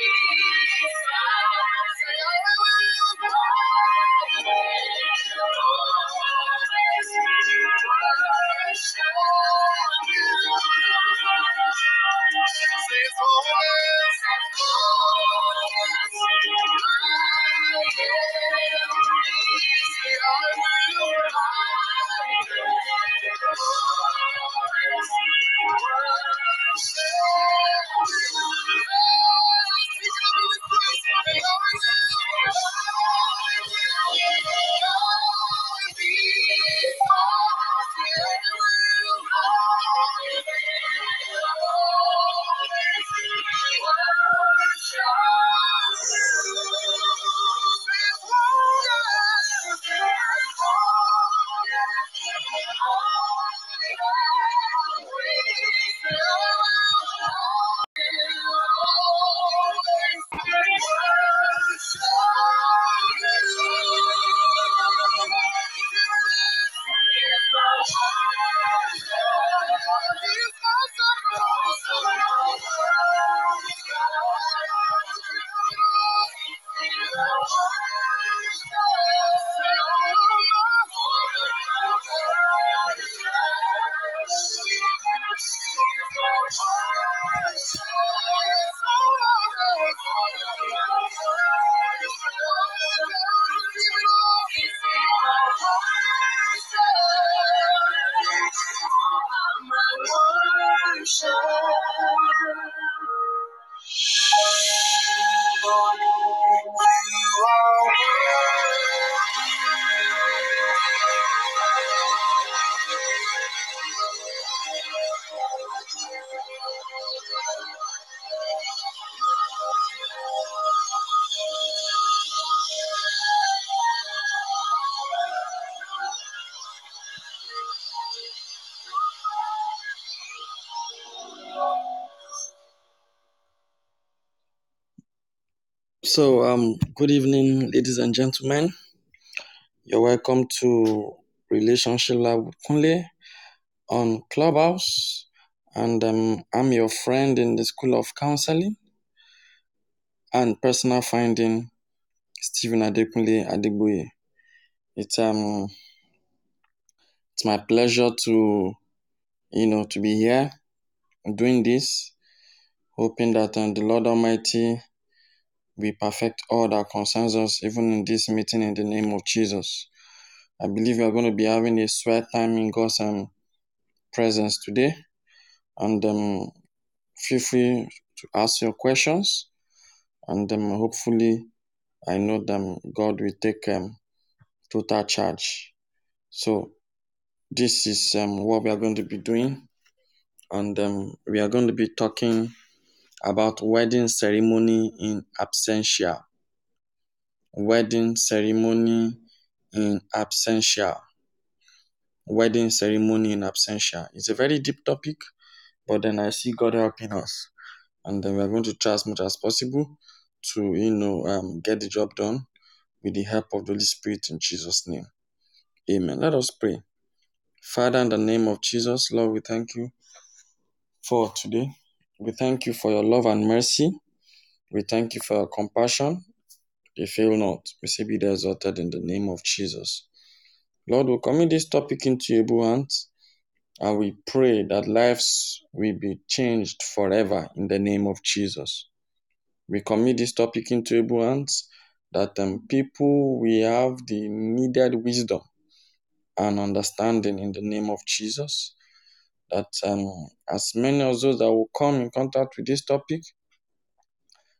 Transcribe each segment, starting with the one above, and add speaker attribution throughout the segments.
Speaker 1: Yes.
Speaker 2: So, um, good evening, ladies and gentlemen. You're welcome to Relationship Lab with Kunle on Clubhouse, and um, I'm your friend in the School of Counseling and Personal Finding, Stephen Adekunle Adegboye. It's um, it's my pleasure to, you know, to be here doing this, hoping that um, the Lord Almighty we perfect all that concerns us, even in this meeting, in the name of Jesus. I believe we are going to be having a sweat time in God's um, presence today. And um, feel free to ask your questions. And um, hopefully, I know that God will take um, total charge. So, this is um, what we are going to be doing. And um, we are going to be talking about wedding ceremony in absentia. Wedding ceremony in absentia. Wedding ceremony in absentia. It's a very deep topic, but then I see God helping us. And then we are going to try as much as possible to, you know, um, get the job done with the help of the Holy Spirit in Jesus' name. Amen. Let us pray. Father, in the name of Jesus, Lord, we thank you for today. We thank you for your love and mercy. We thank you for your compassion. They fail not. We say, Be thou exalted in the name of Jesus. Lord, we commit this topic into your hands and we pray that lives will be changed forever in the name of Jesus. We commit this topic into your hands that um, people will have the needed wisdom and understanding in the name of Jesus. That um, as many of those that will come in contact with this topic,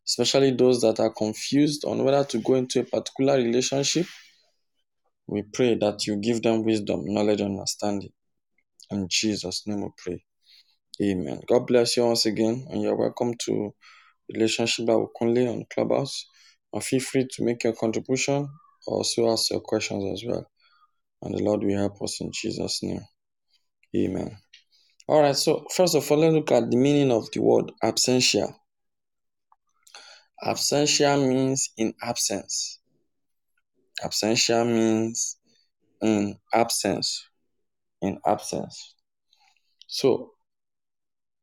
Speaker 2: especially those that are confused on whether to go into a particular relationship, we pray that you give them wisdom, knowledge, and understanding. In Jesus' name we pray. Amen. God bless you once again, and you're welcome to Relationship with Kunle on Clubhouse. And feel free to make your contribution or also ask your questions as well. And the Lord will help us in Jesus' name. Amen. All right, so first of all, let's look at the meaning of the word absentia. Absentia means in absence. Absentia means in absence. In absence. So,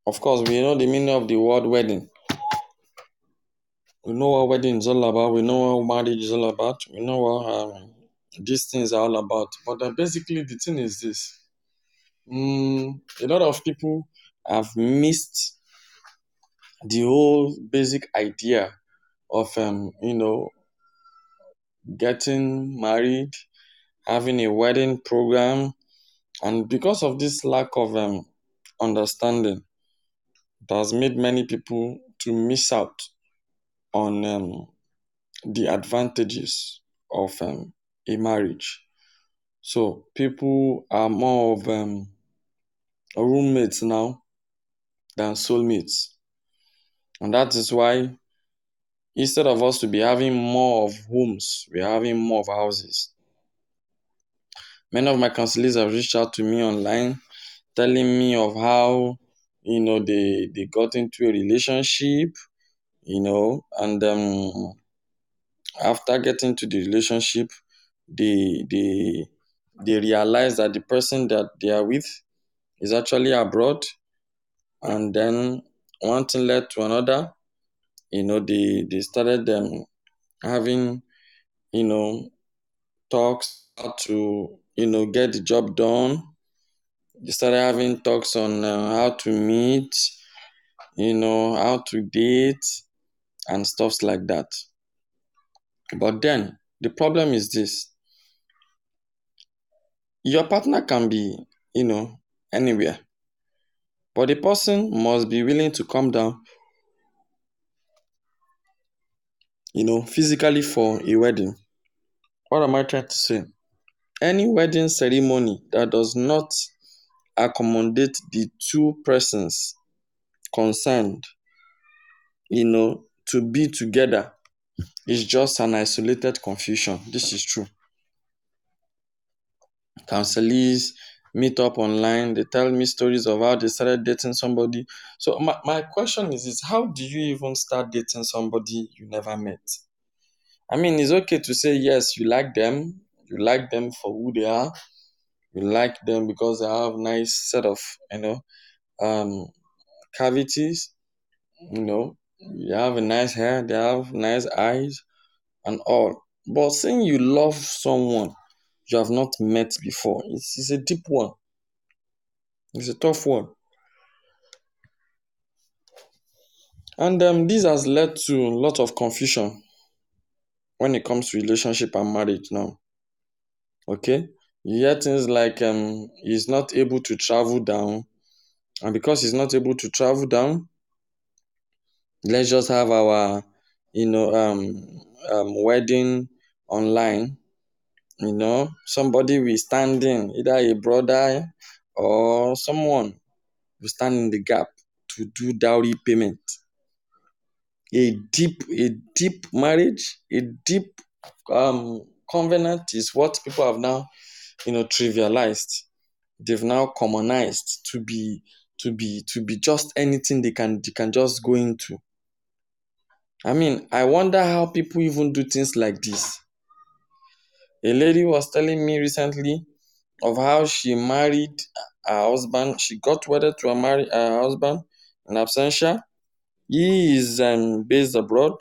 Speaker 2: of course, we know the meaning of the word wedding. We know what wedding is all about. We know what marriage is all about. We know what um, these things are all about. But uh, basically, the thing is this: mm, a lot of people have missed the whole basic idea of um, you know getting married, having a wedding program, and because of this lack of um, understanding, it has made many people to miss out on um, the advantages of um, a marriage. So people are more of um, roommates now than soulmates, and that is why instead of us to be having more of homes, we're having more of houses. Many of my counselors have reached out to me online, telling me of how you know they they got into a relationship, you know, and um, after getting to the relationship, they they they realize that the person that they are with is actually abroad, and then one thing led to another. You know, they they started them um, having you know talks to you know get the job done. They started having talks on uh, how to meet, you know, how to date, and stuffs like that. But then the problem is this your partner can be, you know, anywhere, but the person must be willing to come down, you know, physically for a wedding. What am I trying to say? Any wedding ceremony that does not accommodate the two persons concerned, you know, to be together is just an isolated confusion. This is true. Counselees meet up online, they tell me stories of how they started dating somebody. So my, my question is, is how do you even start dating somebody you never met? I mean, it's okay to say yes, you like them, you like them for who they are, you like them because they have nice set of you know um cavities, you know, they have a nice hair, they have nice eyes and all. But saying you love someone you have not met before, it's, it's a deep one. It's a tough one. And um, this has led to a lot of confusion when it comes to relationship and marriage now. Okay? You hear things like um, he's not able to travel down. And because he's not able to travel down, let's just have our, you know, um, um, wedding online. You know, somebody will stand in, either a brother or someone will stand in the gap to do dowry payment. A deep, a deep marriage, a deep um, covenant is what people have now, you know, trivialized. They've now commonized to be to be to be just anything they can they can just go into. I mean, I wonder how people even do things like this. A lady was telling me recently of how she married her husband. She got wedded to her husband in absentia. He is um, based abroad.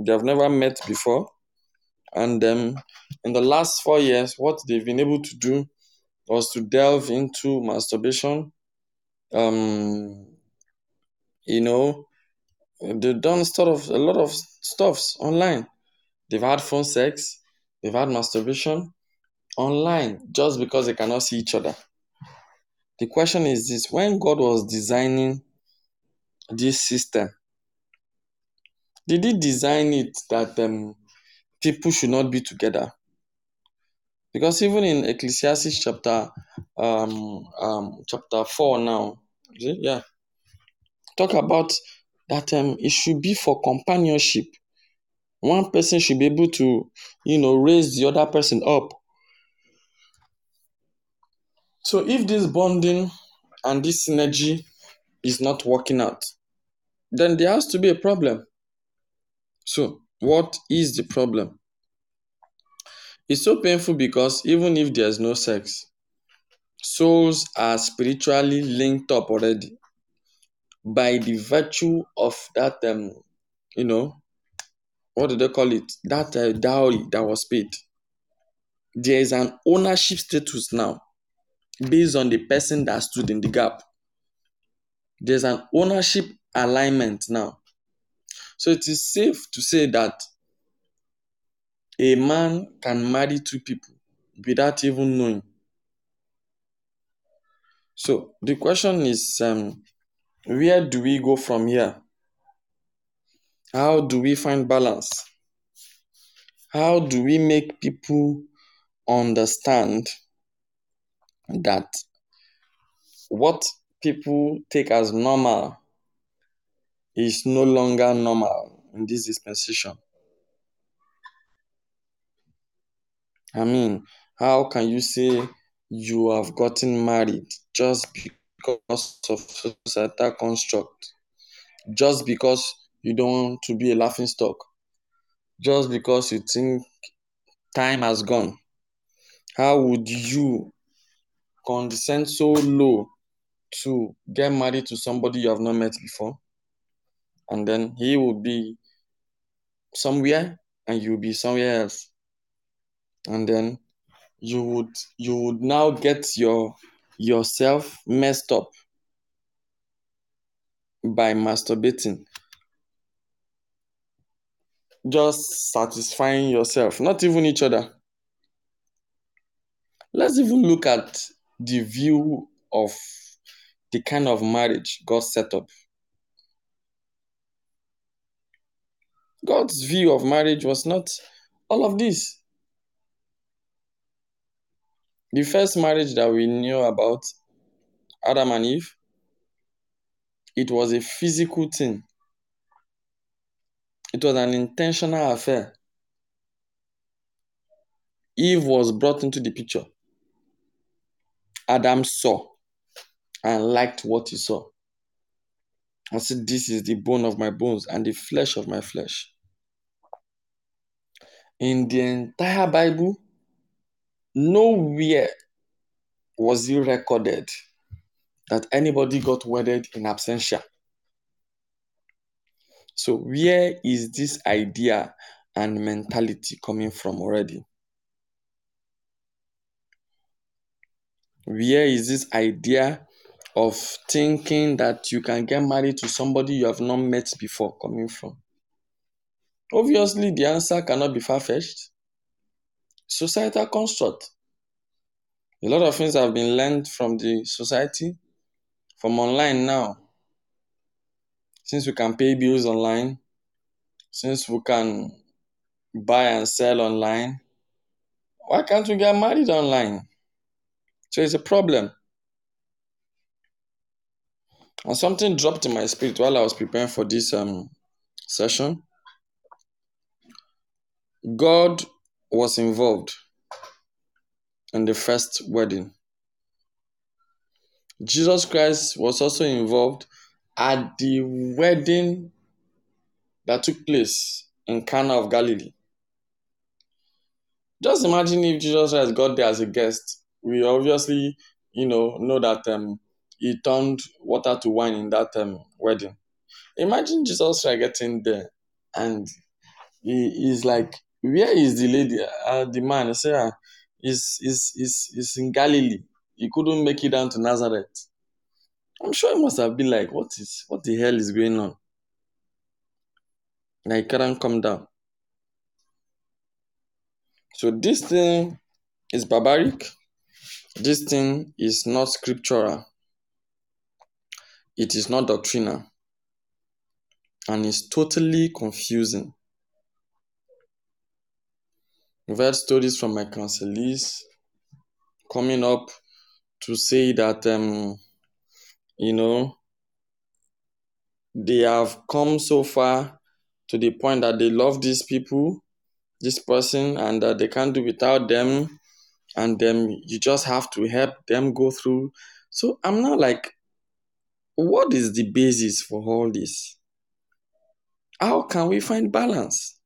Speaker 2: They have never met before. And um, in the last four years, what they've been able to do was to delve into masturbation. Um, you know, they've done sort of a lot of stuffs online. They've had phone sex, they've had masturbation online just because they cannot see each other. The question is this when God was designing this system, did He design it that um, people should not be together? Because even in Ecclesiastes chapter um, um, chapter 4 now, yeah, talk about that um, it should be for companionship. One person should be able to, you know, raise the other person up. So if this bonding and this synergy is not working out, then there has to be a problem. So, what is the problem? It's so painful because even if there's no sex, souls are spiritually linked up already by the virtue of that, um, you know, what do they call it? That uh, dowry that was paid. There is an ownership status now based on the person that stood in the gap. There's an ownership alignment now. So it is safe to say that a man can marry two people without even knowing. So the question is um, where do we go from here? How do we find balance? How do we make people understand that what people take as normal is no longer normal in this dispensation? I mean, how can you say you have gotten married just because of societal construct? Just because you don't want to be a laughing stock? Just because you think time has gone? How would you condescend so low to get married to somebody you have not met before? And then he will be somewhere and you'll be somewhere else and then you would you would now get your yourself messed up by masturbating just satisfying yourself not even each other. Let's even look at the view of the kind of marriage god set up. God's view of marriage was not all of this. The first marriage that we knew about adam and eve it was a physical thing it was an intentional affair. Eve was brought into the picture. Adam saw and liked what he saw. And said this is the bone of my bones and the flesh of my flesh. In the entire Bible, nowhere was it recorded that anybody got wedded in absentia. So, where is this idea and mentality coming from already? Where is this idea of thinking that you can get married to somebody you have not met before coming from? Obviously, the answer cannot be far fetched. Societal construct. A lot of things have been learned from the society, from online now. Since we can pay bills online, since we can buy and sell online, why can't we get married online? So it's a problem. And something dropped in my spirit while I was preparing for this um, session. God was involved in the first wedding. Jesus Christ was also involved at the wedding that took place in Cana of Galilee. Just imagine if Jesus Christ got there as a guest. We obviously, you know, know that um, he turned water to wine in that um, wedding. Imagine Jesus Christ getting there and he is like, Where is the lady? Uh, the man, I say, uh, is, is, is, is in Galilee. He couldn't make it down to Nazareth. I'm sure he must have been like, What is what the hell is going on? Like, couldn't come down. So, this thing is barbaric. This thing is not scriptural. It is not doctrinal. And it's totally confusing. We've heard stories from my counselees coming up to say that, um, you know, they have come so far to the point that they love these people, this person, and that they can't do without them. And then you just have to help them go through. So I'm not like, what is the basis for all this? How can we find balance?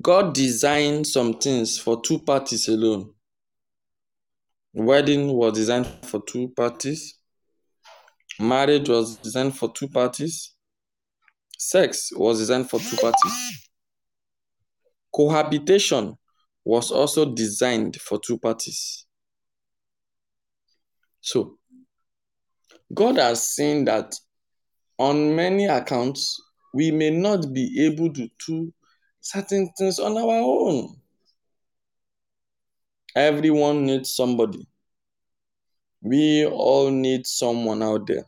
Speaker 2: God designed some things for two parties alone. Wedding was designed for two parties. Marriage was designed for two parties. Sex was designed for two parties. Cohabitation was also designed for two parties. So, God has seen that on many accounts, we may not be able to do certain things on our own. Everyone needs somebody. We all need someone out there.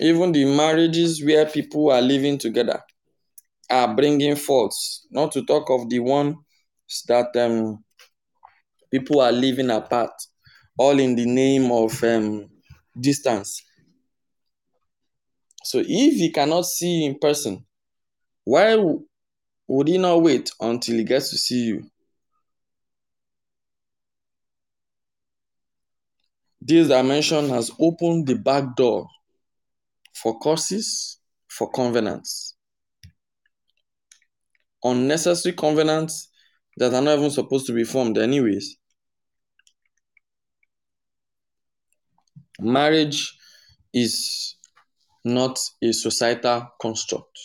Speaker 2: Even the marriages where people are living together are bringing faults, not to talk of the ones that um, people are living apart, all in the name of um, distance. So if you cannot see in person, why would he not wait until he gets to see you? This dimension has opened the back door for curses, for covenants. Unnecessary covenants that are not even supposed to be formed, anyways. Marriage is not a societal construct.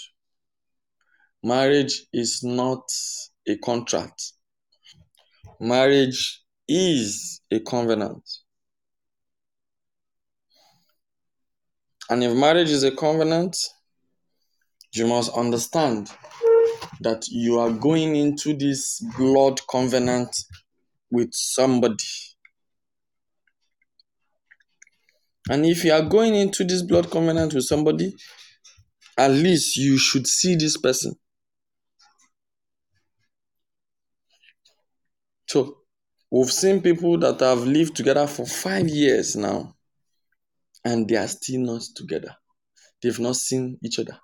Speaker 2: Marriage is not a contract. Marriage is a covenant. And if marriage is a covenant, you must understand that you are going into this blood covenant with somebody. And if you are going into this blood covenant with somebody, at least you should see this person. So, we've seen people that have lived together for five years now, and they are still not together. They've not seen each other.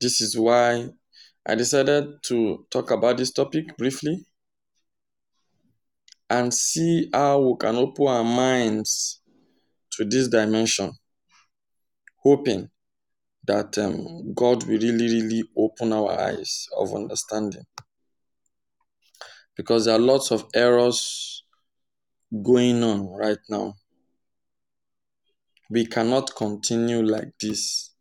Speaker 2: This is why I decided to talk about this topic briefly and see how we can open our minds to this dimension, hoping that um, God will really, really open our eyes of understanding. Because there are lots of errors going on right now. We cannot continue like this.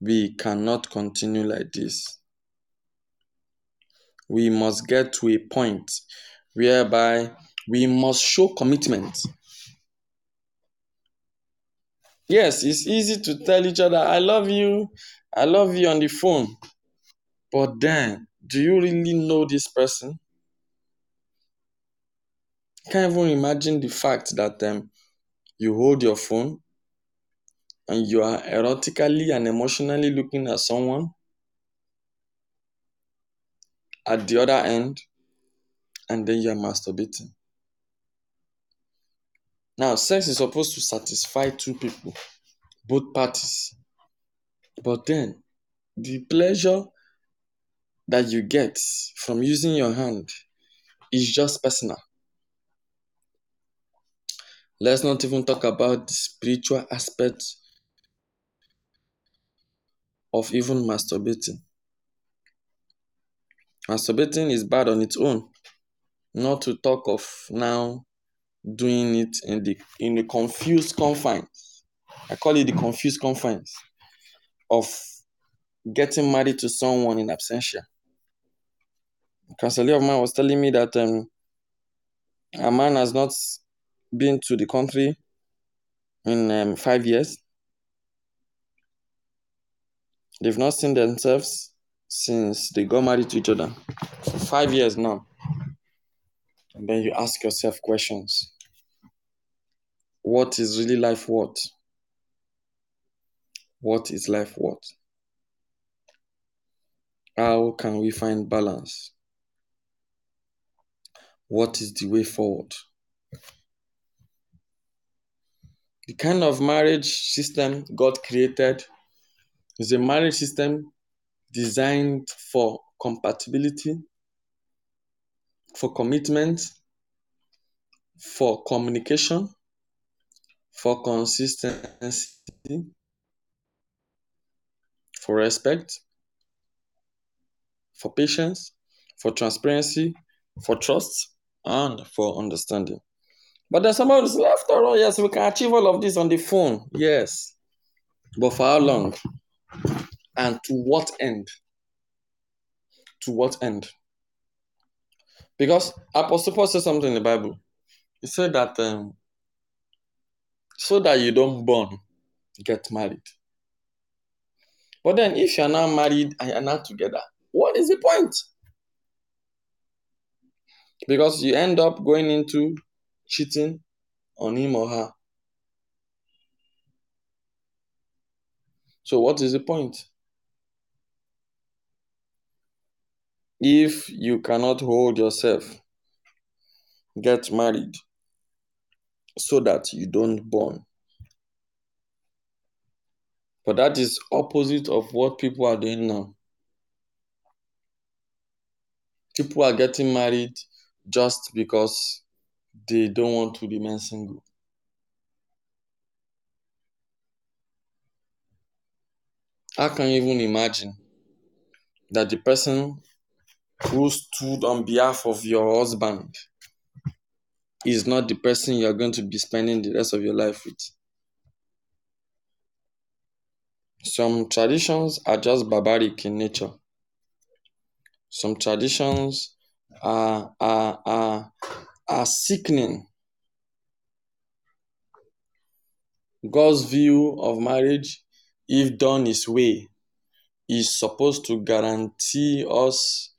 Speaker 2: We cannot continue like this. We must get to a point whereby we must show commitment. Yes, it's easy to tell each other, I love you, I love you on the phone. But then, do you really know this person? Can't even imagine the fact that um, you hold your phone and you are erotically and emotionally looking at someone at the other end and then you are masturbating. Now, sex is supposed to satisfy two people, both parties. But then, the pleasure that you get from using your hand is just personal. Let's not even talk about the spiritual aspect of even masturbating. Masturbating is bad on its own, not to talk of now doing it in the in the confused confines. I call it the confused confines of getting married to someone in absentia. Counselor of mine was telling me that um, a man has not been to the country in um, five years. They've not seen themselves since they got married to each other. For five years now. And then you ask yourself questions. What is really life worth? What is life worth? How can we find balance? What is the way forward? The kind of marriage system God created is a marriage system designed for compatibility, for commitment, for communication, for consistency, for respect, for patience, for transparency, for trust, and for understanding. But then somebody says, after all, oh, yes, we can achieve all of this on the phone. Yes. But for how long? And to what end? To what end? Because Apostle Paul said something in the Bible. He said that um, so that you don't burn, get married. But then if you're not married and you're not together, what is the point? Because you end up going into cheating on him or her. So, what is the point? If you cannot hold yourself, get married so that you don't burn. But that is opposite of what people are doing now. People are getting married just because they don't want to remain single. I can even imagine that the person who stood on behalf of your husband is not the person you're going to be spending the rest of your life with? Some traditions are just barbaric in nature. Some traditions are, are, are, are sickening. God's view of marriage, if done His way, is supposed to guarantee us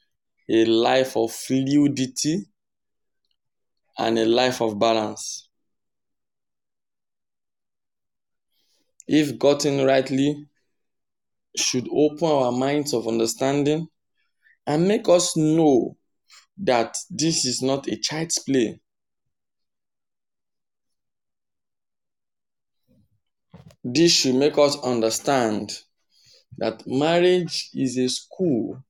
Speaker 2: a life of fluidity and a life of balance. If gotten rightly, should open our minds of understanding and make us know that this is not a child's play. This should make us understand that marriage is a school,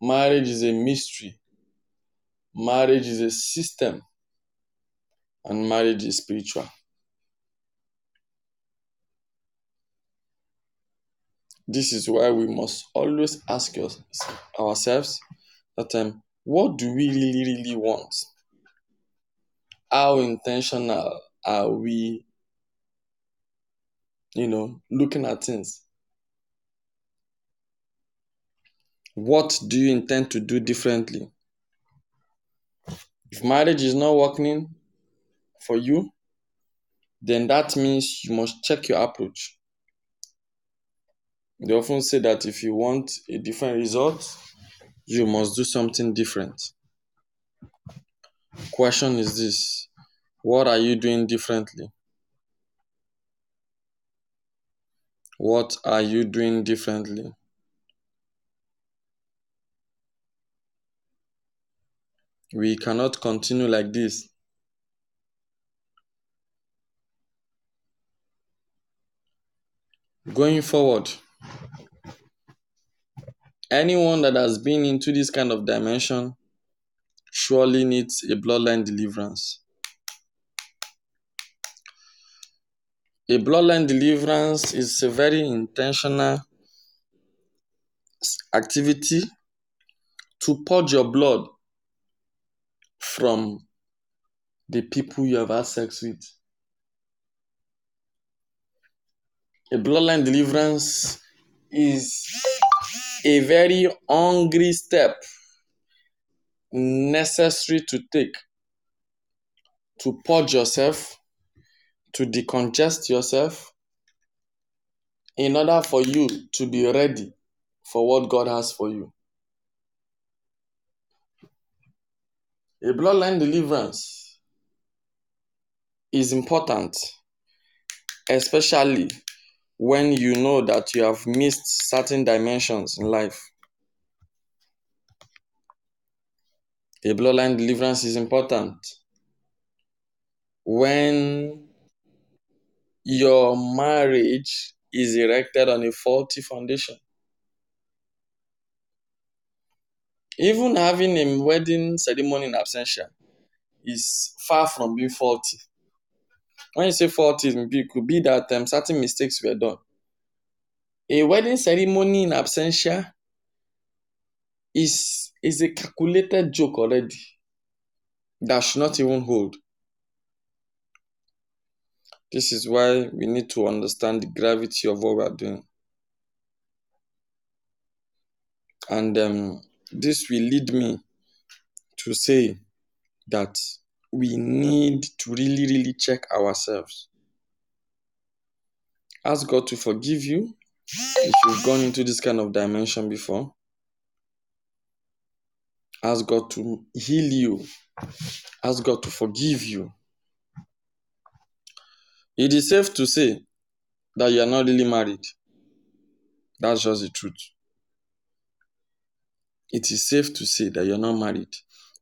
Speaker 2: Marriage is a mystery, marriage is a system, and marriage is spiritual. This is why we must always ask us, ourselves that um, what do we really, really want? How intentional are we, you know, looking at things? What do you intend to do differently? If marriage is not working for you, then that means you must check your approach. They often say that if you want a different result, you must do something different. Question is this What are you doing differently? What are you doing differently? We cannot continue like this. Going forward, anyone that has been into this kind of dimension surely needs a bloodline deliverance. A bloodline deliverance is a very intentional activity to purge your blood from the people you have had sex with. A bloodline deliverance is a very hungry step necessary to take to purge yourself, to decongest yourself, in order for you to be ready for what God has for you. A bloodline deliverance is important, especially when you know that you have missed certain dimensions in life. A bloodline deliverance is important when your marriage is erected on a faulty foundation. Even having a wedding ceremony in absentia is far from being faulty. When you say faulty, it could be that um, certain mistakes were done. A wedding ceremony in absentia is, is a calculated joke already that should not even hold. This is why we need to understand the gravity of what we are doing. And um, this will lead me to say that we need to really, really check ourselves. Ask God to forgive you if you've gone into this kind of dimension before. Ask God to heal you. Ask God to forgive you. It is safe to say that you are not really married. That's just the truth. It is safe to say that you're not married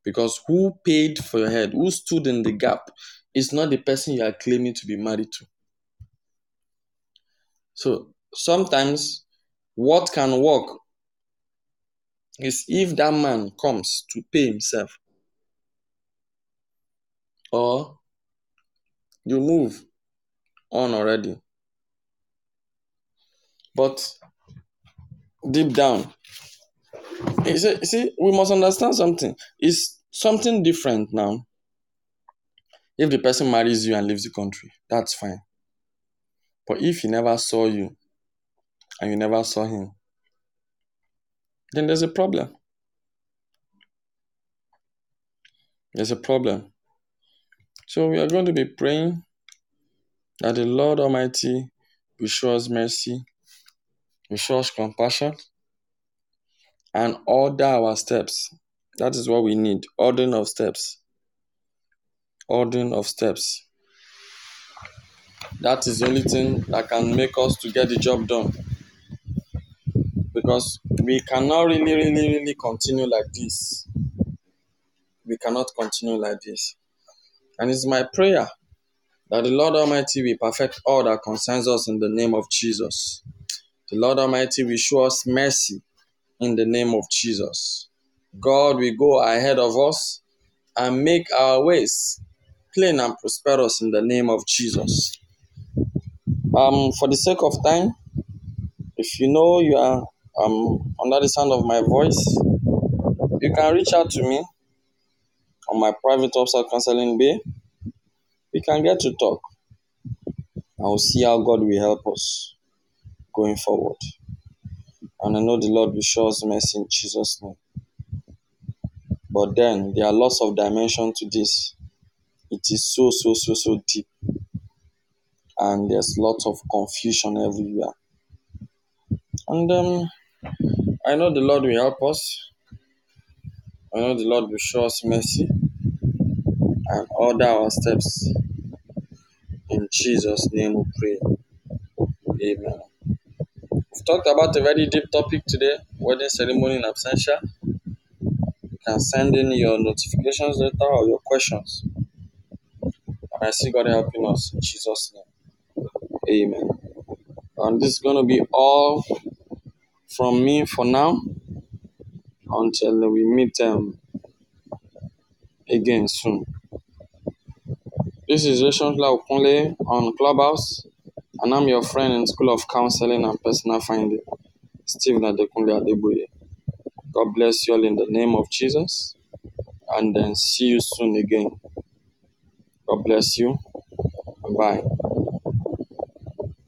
Speaker 2: because who paid for your head, who stood in the gap, is not the person you are claiming to be married to. So sometimes what can work is if that man comes to pay himself or you move on already. But deep down, you see, see, we must understand something. It's something different now. If the person marries you and leaves the country, that's fine. But if he never saw you and you never saw him, then there's a problem. There's a problem. So we are going to be praying that the Lord Almighty will show us mercy, will show us compassion, and order our steps. That is what we need ordering of steps. Ordering of steps. That is the only thing that can make us to get the job done. Because we cannot really, really, really continue like this. We cannot continue like this. And it's my prayer that the Lord Almighty will perfect all that concerns us in the name of Jesus. The Lord Almighty will show us mercy in the name of Jesus. God will go ahead of us and make our ways plain and prosperous in the name of Jesus. Um, for the sake of time, If you know you are um, under the sound of my voice, you can reach out to me on my private WhatsApp counseling bay. We can get to talk. I will see how God will help us going forward. And I know the Lord will show us mercy in Jesus' name. But then there are lots of dimension to this. It is so, so, so, so deep. And there's lots of confusion everywhere. And um, I know the Lord will help us. I know the Lord will show us mercy and order our steps. In Jesus' name we pray. Amen. Talked about a very deep topic today wedding ceremony in absentia. You can send in your notifications later or your questions. And I see God helping us in Jesus' name. Amen. And this is going to be all from me for now until we meet um, again soon. This is Reshonla Okunle on Clubhouse, and I'm your friend in School of Counseling and Personal Finding, Steve Nadekunle Adeboye. God bless you all in the name of Jesus, and then see you soon again. God bless you. Bye.